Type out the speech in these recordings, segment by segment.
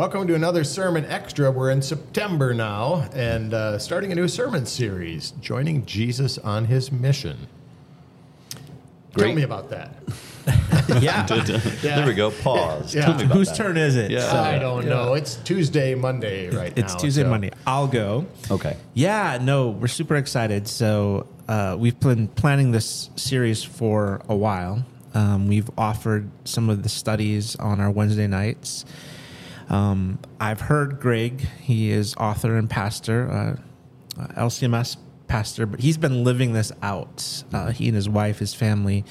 Welcome to another Sermon Extra. We're in September now and uh, starting a new sermon series, Joining Jesus on His Mission. Tell me about that. yeah. There we go. Pause. Yeah. Tell me about Whose that. turn is it? Yeah. So, I don't know. It's Tuesday, Monday right now. it's Tuesday, so- Monday. I'll go. Okay. Yeah, no, we're super excited. So uh, we've been planning this series for a while. Um, we've offered some of the studies on our Wednesday nights. Um, I've heard Greg. He is author and pastor, uh, LCMS pastor, but he's been living this out. Uh, he and his wife, his family,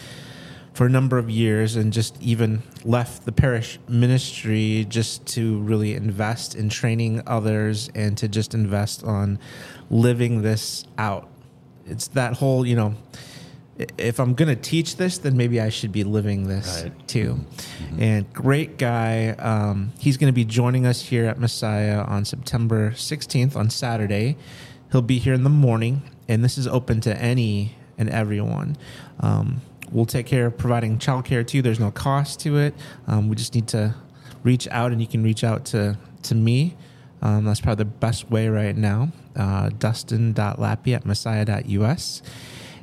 for a number of years, and just even left the parish ministry just to really invest in training others and to just invest on living this out. It's that whole, you know, if I'm going to teach this, then maybe I should be living this Right. too. And great guy. Um, he's going to be joining us here at Messiah on September 16th on Saturday. He'll be here in the morning, and this is open to any and everyone. Um, we'll take care of providing childcare too. There's no cost to it. Um, we just need to reach out, and you can reach out to to me. Um, that's probably the best way right now. Uh, Dustin.lappy at messiah.us.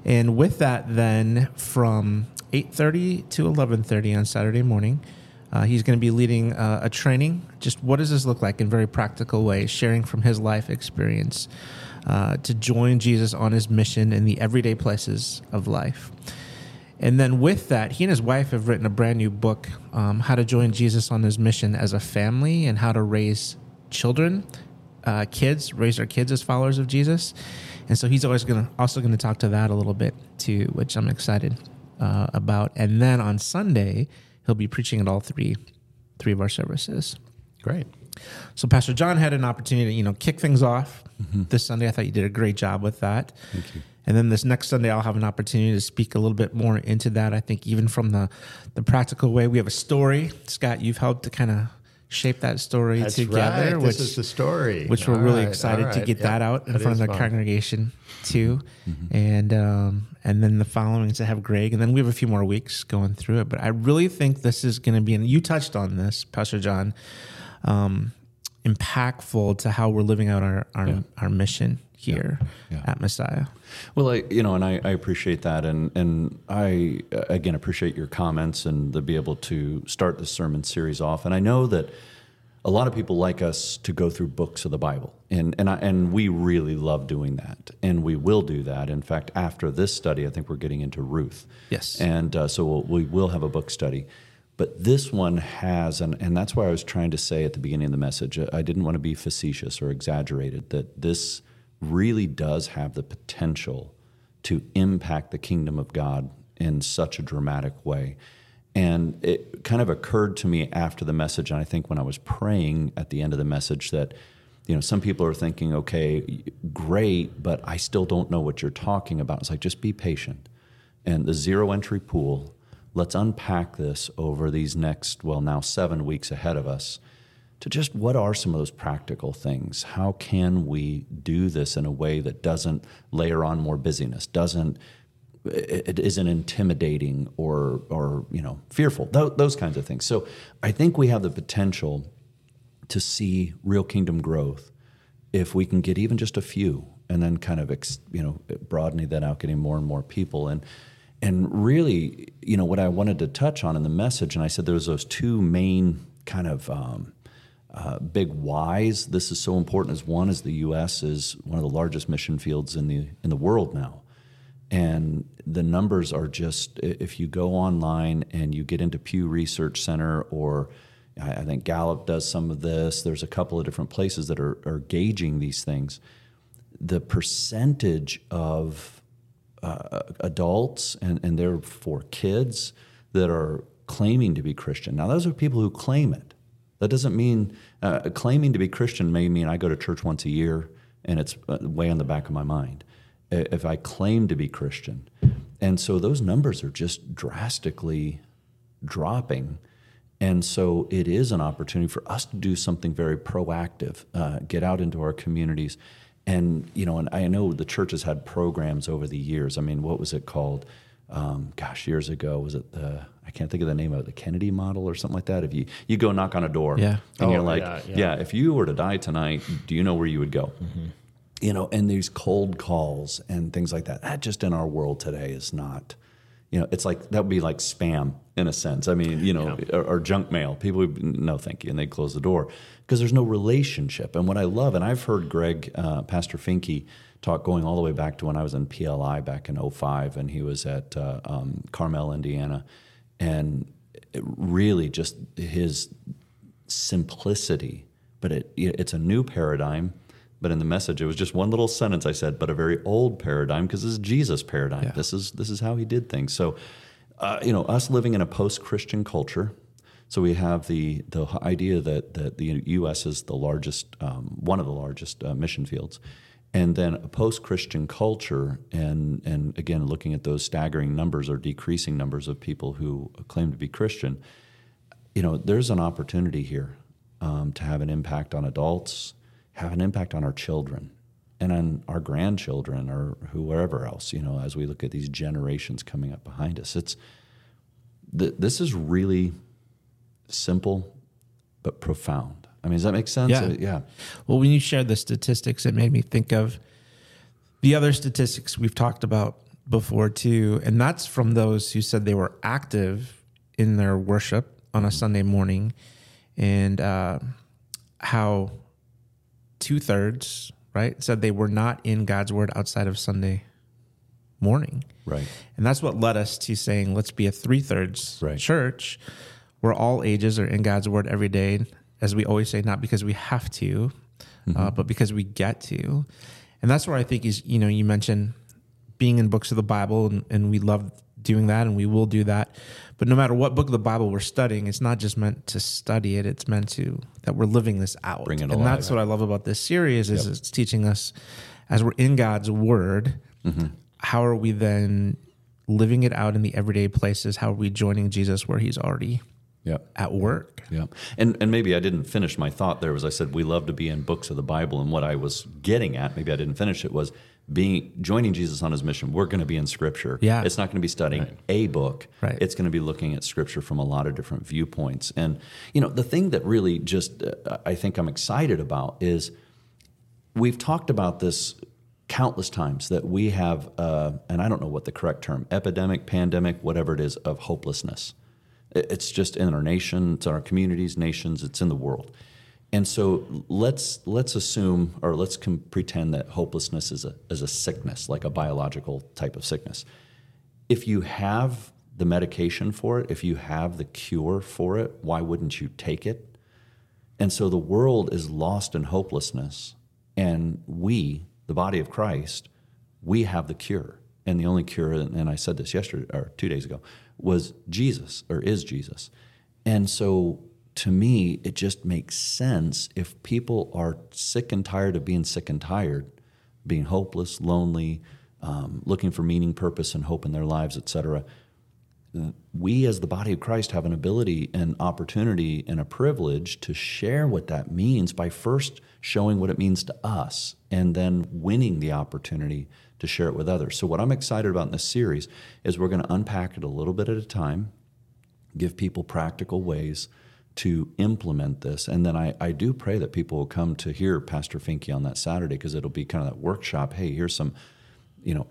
And with that, then from 8:30 to 11:30 on Saturday morning, uh, he's going to be leading uh, a training. Just what does this look like in very practical ways, sharing from his life experience uh, to join Jesus on his mission in the everyday places of life. And then with that, he and his wife have written a brand new book, um, How to Join Jesus on His Mission as a Family and How to Raise Children, uh, Kids, raise our kids as followers of Jesus. And so he's always going to also going to talk to that a little bit too, which I'm excited uh, about. And then on Sunday, he'll be preaching at all three, three of our services. Great. So Pastor John had an opportunity to, you know, kick things off this Sunday. I thought you did a great job with that. Thank you. And then this next Sunday, I'll have an opportunity to speak a little bit more into that. I think even from the the practical way, we have a story. Scott, you've helped to kind of shape that story That's together, right. which this is the story. which we're really right, excited all to get Yep, that out in that front of the fun. congregation too, and um, and then the following to have Greg, and then we have a few more weeks going through it. But I really think this is going to be, and you touched on this, Pastor John, um, impactful to how we're living out our our, our mission here Yeah. at Messiah. Well, I, you know, and I, I appreciate that, and and I again appreciate your comments and to be able to start the sermon series off. And I know that a lot of people like us to go through books of the Bible, and and I, and we really love doing that, and we will do that. In fact, after this study, I think we're getting into Ruth. Yes. and uh, so we'll, we will have a book study. But this one has, and, and that's why I was trying to say at the beginning of the message, I didn't want to be facetious or exaggerated, that this really does have the potential to impact the kingdom of God in such a dramatic way. And it kind of occurred to me after the message, and I think when I was praying at the end of the message, that you know some people are thinking, okay, great, but I still don't know what you're talking about. It's like just be patient. And the zero entry pool, let's unpack this over these next, well, now seven weeks ahead of us to just what are some of those practical things? How can we do this in a way that doesn't layer on more busyness, doesn't it isn't intimidating or or you know fearful Tho- those kinds of things so i think we have the potential to see real kingdom growth if we can get even just a few and then kind of ex, you know broadening that out getting more and more people and and really you know what i wanted to touch on in the message and i said there was those two main kind of um, uh, big whys. This is so important as one is the us is one of the largest mission fields in the in the world now. And the numbers are just if you go online and you get into pew research center or i think gallup does some of this. There's a couple of different places that are, are gauging these things. The percentage of uh, adults and, and therefore kids that are claiming to be christian now those are people who claim it that doesn't mean uh, claiming to be christian may mean i go to church once a year and it's uh, way on the back of my mind if I claim to be Christian. And so those numbers are just drastically dropping. And so it is an opportunity for us to do something very proactive, uh, get out into our communities. And, you know, and I know the church has had programs over the years. I mean, what was it called? um, gosh, years ago, was it the, I can't think of the name of it, the Kennedy model or something like that. If you, you go knock on a door Yeah. and Oh, you're like, yeah, yeah, yeah. if you were to die tonight, do you know where you would go? Mm-hmm. You know, and these cold calls and things like that, that just in our world today is not, you know, it's like, that would be like spam in a sense. I mean, you know, or, or junk mail. People would, no, thank you. And they'd close the door because there's no relationship. And what I love, and I've heard Greg, uh, Pastor Finke, talk going all the way back to when I was in PLI back in 05 and he was at uh, um, Carmel, Indiana. And it really just his simplicity, but it, it's a new paradigm. But in the message, it was just one little sentence I said, but a very old paradigm because this is Jesus' paradigm. Yeah. This is this is how he did things. So, uh, you know, us living in a post-Christian culture, so we have the the idea that that the U.S. is the largest, um, one of the largest uh, mission fields, and then a post-Christian culture, and and again looking at those staggering numbers or decreasing numbers of people who claim to be Christian, you know, there's an opportunity here um, to have an impact on adults, have an impact on our children, and on our grandchildren or whoever else. You know, as we look at these generations coming up behind us, it's th- this is really simple but profound. I mean, does that make sense? Yeah. Uh, yeah. Well, when you shared the statistics, it made me think of the other statistics we've talked about before too, and that's from those who said they were active in their worship on a Sunday morning, and uh, how two thirds right said they were not in God's word outside of Sunday morning. Right. And that's what led us to saying, let's be a three thirds Right. church where all ages are in God's word every day. As we always say, not because we have to, uh, but because we get to. And that's where I think is, you know, you mentioned being in books of the Bible, and, and we love doing that, and we will do that. But no matter what book of the Bible we're studying, it's not just meant to study it; it's meant to that we're living this out. Bring it and alive. that's what I love about this series is it's teaching us as we're in God's Word. Mm-hmm. How are we then living it out in the everyday places? How are we joining Jesus where He's already Yeah. at work? Yeah, and and maybe I didn't finish my thought there. Was I said we love to be in books of the Bible, and what I was getting at, maybe I didn't finish it, was being joining Jesus on His mission. We're going to be in Scripture. Yeah. it's not going to be studying a book. Right. It's going to be looking at Scripture from a lot of different viewpoints. And you know, the thing that really just uh, I think I'm excited about is we've talked about this countless times that we have, uh, and I don't know what the correct term, epidemic, pandemic, whatever it is, of hopelessness. It's just in our nation, it's in our communities, nations, it's in the world. And so let's let's assume or let's com- pretend that hopelessness is a is a sickness, like a biological type of sickness. If you have the medication for it, if you have the cure for it, why wouldn't you take it? And so the world is lost in hopelessness, and we, the body of Christ, we have the cure. And the only cure, and I said this yesterday or two days ago, was Jesus or is Jesus. And so to me, it just makes sense if people are sick and tired of being sick and tired, being hopeless, lonely, um, looking for meaning, purpose, and hope in their lives, etc we as the body of Christ have an ability an opportunity and a privilege to share what that means by first showing what it means to us and then winning the opportunity to share it with others. So what I'm excited about in this series is we're going to unpack it a little bit at a time, give people practical ways to implement this. And then I, I do pray that people will come to hear Pastor Finke on that Saturday because it'll be kind of that workshop. Hey, here's some, you know,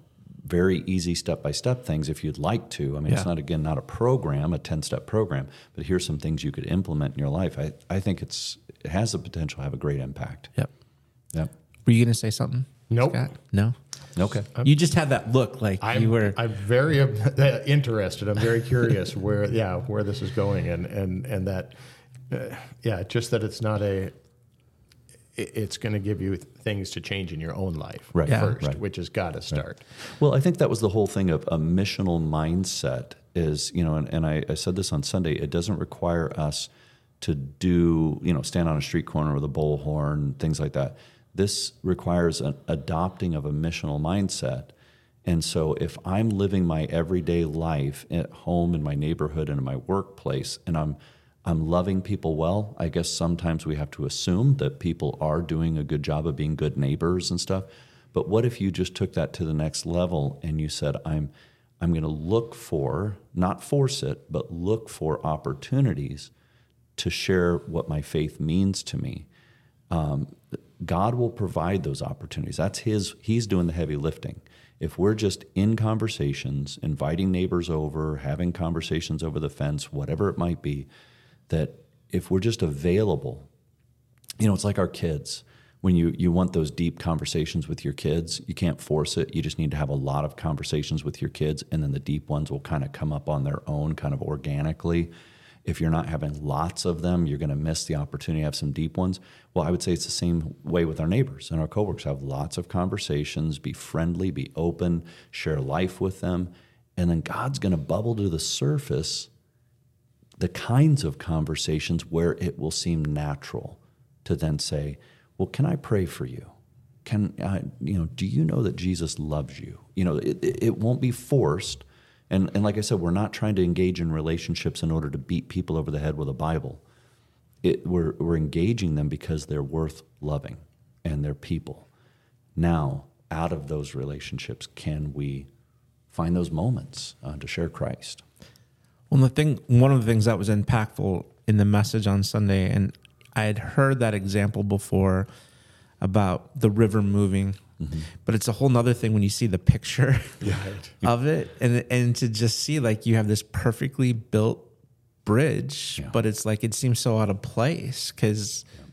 very easy step by step things if you'd like to. I mean, it's not, again, not a program, a 10 step program, but here's some things you could implement in your life. I, I think it's, it has the potential to have a great impact. Yep. Yep. Were you going to say something? Nope. Scott? No. Okay. you just had that look like I'm, you were. I'm very interested. I'm very curious where, yeah, where this is going, and and and that, uh, yeah, just that it's not a. It's going to give you things to change in your own life Right, Yeah. first, right. which has got to start. Well, I think that was the whole thing of a missional mindset is, you know, and, and I, I said this on Sunday, it doesn't require us to do, you know, stand on a street corner with a bullhorn, things like that. This requires an adopting of a missional mindset. And so if I'm living my everyday life at home, in my neighborhood, and in my workplace, and I'm I'm loving people well, I guess sometimes we have to assume that people are doing a good job of being good neighbors and stuff. But what if you just took that to the next level and you said, I'm I'm going to look for, not force it, but look for opportunities to share what my faith means to me. Um, God will provide those opportunities. That's His, He's doing the heavy lifting. If we're just in conversations, inviting neighbors over, having conversations over the fence, whatever it might be, that if we're just available, you know, it's like our kids. When you, you want those deep conversations with your kids, you can't force it. You just need to have a lot of conversations with your kids, and then the deep ones will kind of come up on their own, kind of organically if you're not having lots of them, you're going to miss the opportunity to have some deep ones. Well, I would say it's the same way with our neighbors and our coworkers. Have lots of conversations, be friendly, be open, share life with them, and then God's going to bubble to the surface the kinds of conversations where it will seem natural to then say, "Well, can I pray for you?" Can I, you know, do you know that Jesus loves you? You know, it, it won't be forced and, and like I said, we're not trying to engage in relationships in order to beat people over the head with a Bible. It, we're, we're engaging them because they're worth loving and they're people. Now, out of those relationships, can we find those moments uh, to share Christ? Well, the thing, one of the things that was impactful in the message on Sunday, and I had heard that example before about the river moving Mm-hmm. But it's a whole nother thing when you see the picture right. of it and and to just see like you have this perfectly built bridge, yeah. but it's like it seems so out of place because yeah.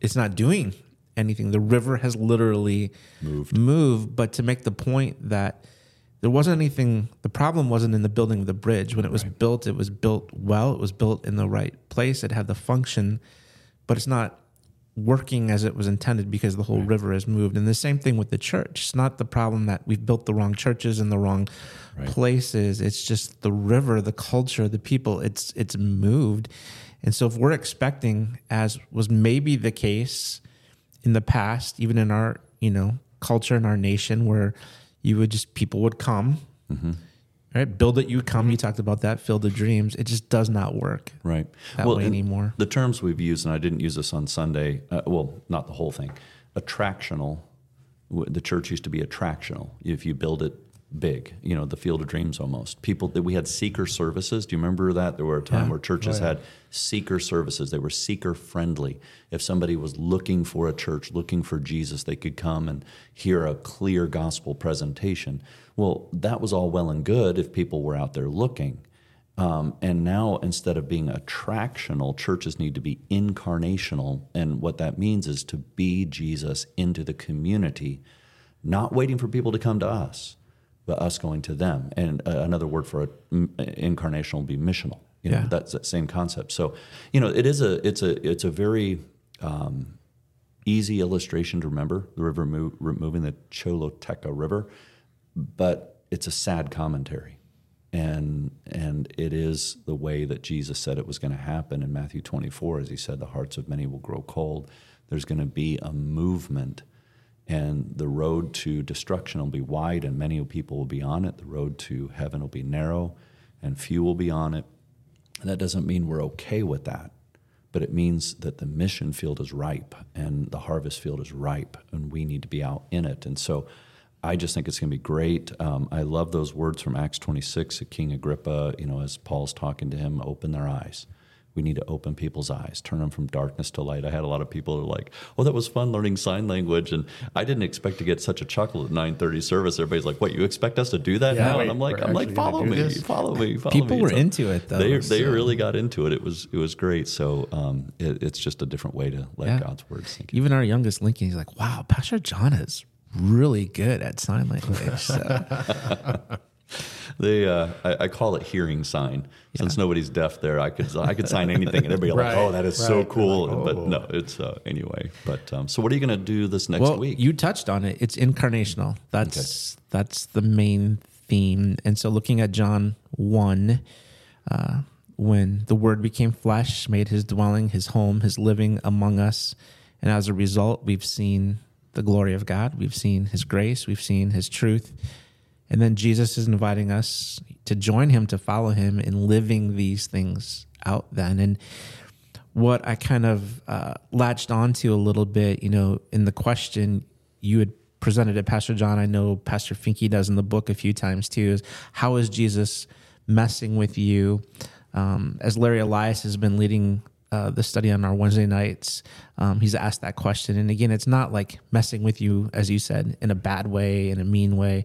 it's not doing anything. The river has literally moved. moved, but to make the point that there wasn't anything the problem wasn't in the building of the bridge when it was right. built it was built well it was built in the right place it had the function but it's not working as it was intended because the whole right. river has moved. And the same thing with the church. It's not the problem that we've built the wrong churches in the wrong right. places. It's just the river, the culture, the people. It's it's moved. And so if we're expecting, as was maybe the case in the past, even in our, you know, culture in our nation where you would just people would come. Mm-hmm right? Build it, you come. You talked about that. Field of dreams. It just does not work, right? That well, way anymore. The terms we've used, and I didn't use this on Sunday. Uh, well, not the whole thing. Attractional. The church used to be attractional. If you build it big, you know, the field of dreams almost. People that we had seeker services. Do you remember that? There were a time yeah. where churches oh, yeah. had seeker services. They were seeker friendly. If somebody was looking for a church, looking for Jesus, they could come and hear a clear gospel presentation. Well, that was all well and good if people were out there looking. Um, and now, instead of being attractional, churches need to be incarnational. And what that means is to be Jesus into the community, not waiting for people to come to us, but us going to them. And uh, another word for it, incarnational would be missional. You know, yeah. that's that same concept. So, you know, it is a it's a it's a very um, easy illustration to remember. The river move, moving the Choluteca River but it's a sad commentary. And, and it is the way that Jesus said it was going to happen in Matthew 24, as he said, the hearts of many will grow cold. There's going to be a movement, and the road to destruction will be wide, and many people will be on it. The road to heaven will be narrow, and few will be on it. And that doesn't mean we're okay with that, but it means that the mission field is ripe and the harvest field is ripe, and we need to be out in it. And so I just think it's going to be great. Um, I love those words from Acts 26 at King Agrippa, you know, as Paul's talking to him, open their eyes. We need to open people's eyes, turn them from darkness to light. I had a lot of people who were like, "Oh, that was fun learning sign language," and I didn't expect to get such a chuckle at 9:30 service. Everybody's like, "What? You expect us to do that yeah, now?" Wait, and I'm like, "I'm like, follow me, follow me, follow people me." People were so into it though. They they really got into it. It was it was great. So um, it, it's just a different way to let yeah. God's words sink. Even our youngest Lincoln, he's like, "Wow, Pastor John is really good at sign language. So. they, uh, I, I, call it hearing sign. Yeah. Since nobody's deaf there, I could I could sign anything, and everybody right, like, oh, that is right. so cool. Like, oh. But no, it's uh, anyway. But um, so, what are you going to do this next well, week? You touched on it. It's incarnational. That's okay. that's the main theme. And so, looking at John one. Uh, when the Word became flesh, made his dwelling, his home, his living among us. And as a result, we've seen the glory of God. We've seen his grace, we've seen his truth. And then Jesus is inviting us to join him, to follow him in living these things out then. And what I kind of uh, latched onto a little bit, you know, in the question, you had presented it, Pastor John. I know Pastor Finke does in the book a few times too. Is how is Jesus messing with you? Um, as Larry Elias has been leading uh, the study on our Wednesday nights, um, he's asked that question. And again, it's not like messing with you, as you said, in a bad way, in a mean way,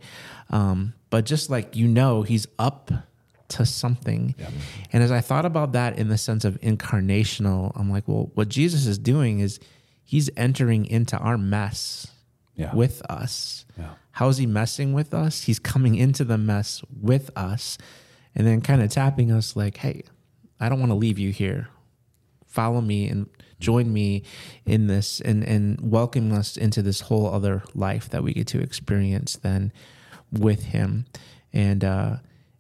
um, but just like you know, he's up to something. Yeah. And as I thought about that in the sense of incarnational, I'm like, well, what Jesus is doing is he's entering into our mess yeah. with us. Yeah. How is he messing with us? He's coming into the mess with us and then kind of tapping us like, hey, I don't want to leave you here. Follow me and join me in this and, and welcome us into this whole other life that we get to experience then with him. And uh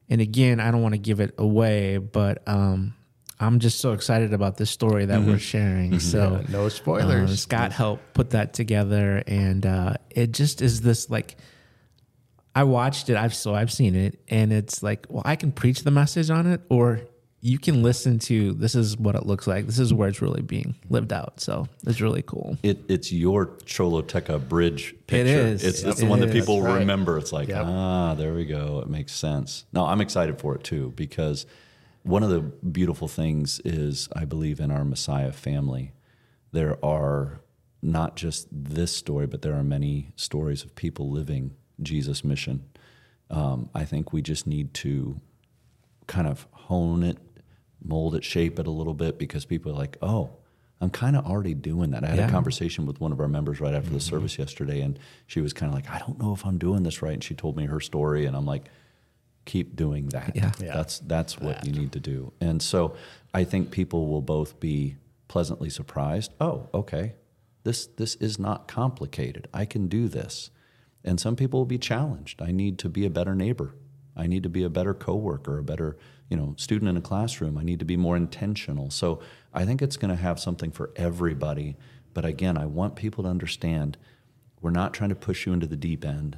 and again, I don't want to give it away, but um I'm just so excited about this story that mm-hmm. we're sharing. Mm-hmm. So yeah, no spoilers. Uh, Scott helped put that together, and uh, it just is this like. I watched it. I've so I've seen it, and it's like, well, I can preach the message on it, or you can listen to this is what it looks like. This is where it's really being lived out. So it's really cool. It, it's your Choluteca Bridge picture. It is. It's, it's the one that people remember. It's like, yep. ah, there we go. It makes sense. No, I'm excited for it too because one of the beautiful things is, I believe, in our Messiah family, there are not just this story, but there are many stories of people living Jesus' mission. Um, I think we just need to kind of hone it, mold it, shape it a little bit because people are like, oh, I'm kind of already doing that. I had yeah. a conversation with one of our members right after mm-hmm. the service yesterday, and she was kind of like, I don't know if I'm doing this right. And she told me her story, and I'm like, keep doing that. Yeah. yeah. That's that's what that. you need to do. And so I think people will both be pleasantly surprised. Oh, okay. This this is not complicated. I can do this. And some people will be challenged. I need to be a better neighbor. I need to be a better coworker, a better, you know, student in a classroom. I need to be more intentional. So I think it's going to have something for everybody. But again, I want people to understand we're not trying to push you into the deep end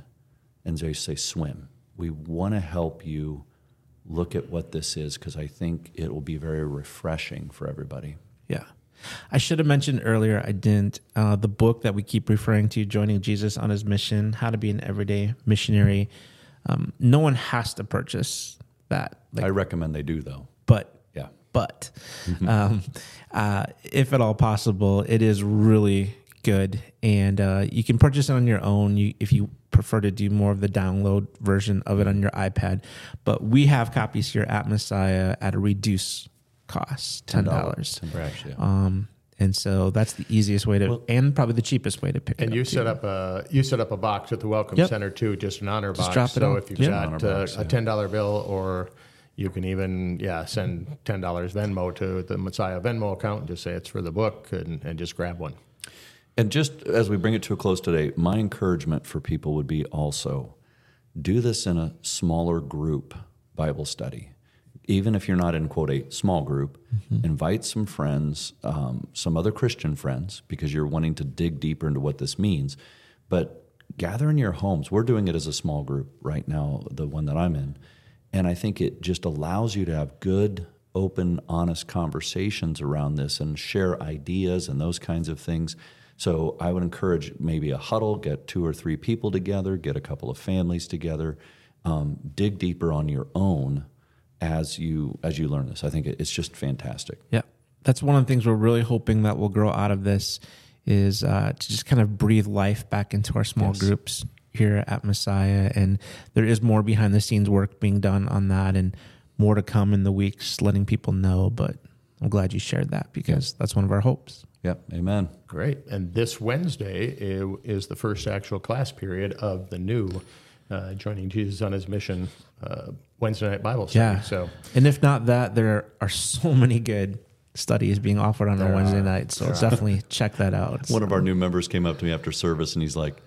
and they say swim we want to help you look at what this is because I think it will be very refreshing for everybody. Yeah. I should have mentioned earlier, I didn't. Uh, the book that we keep referring to, Joining Jesus on His Mission How to Be an Everyday Missionary, um, no one has to purchase that. Like, I recommend they do, though. But, yeah. But, um, uh, if at all possible, it is really good. And uh, you can purchase it on your own you, if you prefer to do more of the download version of it on your iPad. But we have copies here at Messiah at a reduced cost, ten dollars. Yeah. Um, and so that's the easiest way to, well, and probably the cheapest way to pick. And you set up a you set up a box at the Welcome yep. Center too, just an honor just box. so if you've yep. got uh, box, a ten dollar bill, or you can even yeah send ten dollars Venmo to the Messiah Venmo account and just say it's for the book, and, and just grab one. And just as we bring it to a close today, my encouragement for people would be also do this in a smaller group Bible study. Even if you're not in, quote, a small group, mm-hmm. invite some friends, um, some other Christian friends, because you're wanting to dig deeper into what this means. But gather in your homes. We're doing it as a small group right now, the one that I'm in. And I think it just allows you to have good, open, honest conversations around this and share ideas and those kinds of things so I would encourage maybe a huddle, get two or three people together, get a couple of families together, um, dig deeper on your own as you as you learn this. I think it's just fantastic. Yeah, that's one of the things we're really hoping that will grow out of this is uh, to just kind of breathe life back into our small yes. groups here at Messiah, and there is more behind the scenes work being done on that, and more to come in the weeks, letting people know. But I'm glad you shared that because that's one of our hopes. Yep. Amen. Great. And this Wednesday is the first actual class period of the new uh, Joining Jesus on His Mission uh, Wednesday night Bible study. Yeah. So, and if not that, there are so many good studies being offered on a Wednesday are. night. So definitely check that out. One of our new members came up to me after service and he's like,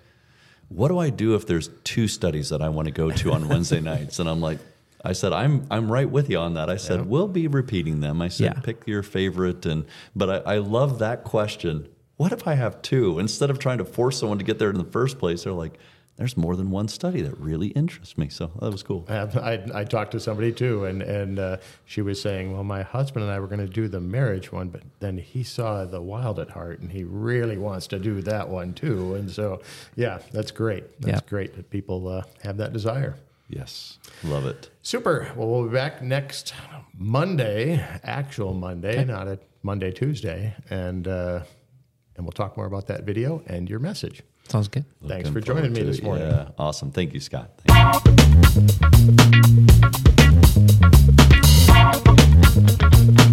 "What do I do if there's two studies that I want to go to on Wednesday nights?" And I'm like, I said, I'm I'm right with you on that. I said, we'll be repeating them. I said, yeah. pick your favorite. And but I, I love that question. What if I have two? Instead of trying to force someone to get there in the first place, they're like, there's more than one study that really interests me. So that was cool. I, I talked to somebody too, and and uh, she was saying, "Well, my husband and I were going to do the marriage one, but then he saw the Wild at Heart, and he really wants to do that one too." And so, yeah, that's great. That's Yeah. great that people uh, have that desire. Yes, love it. Super. Well, we'll be back next Monday, actual Monday, not a Monday Tuesday, and uh, and we'll talk more about that video and your message. Sounds good. Looking Thanks for joining me this morning. Yeah, awesome. Thank you, Scott. Thank you.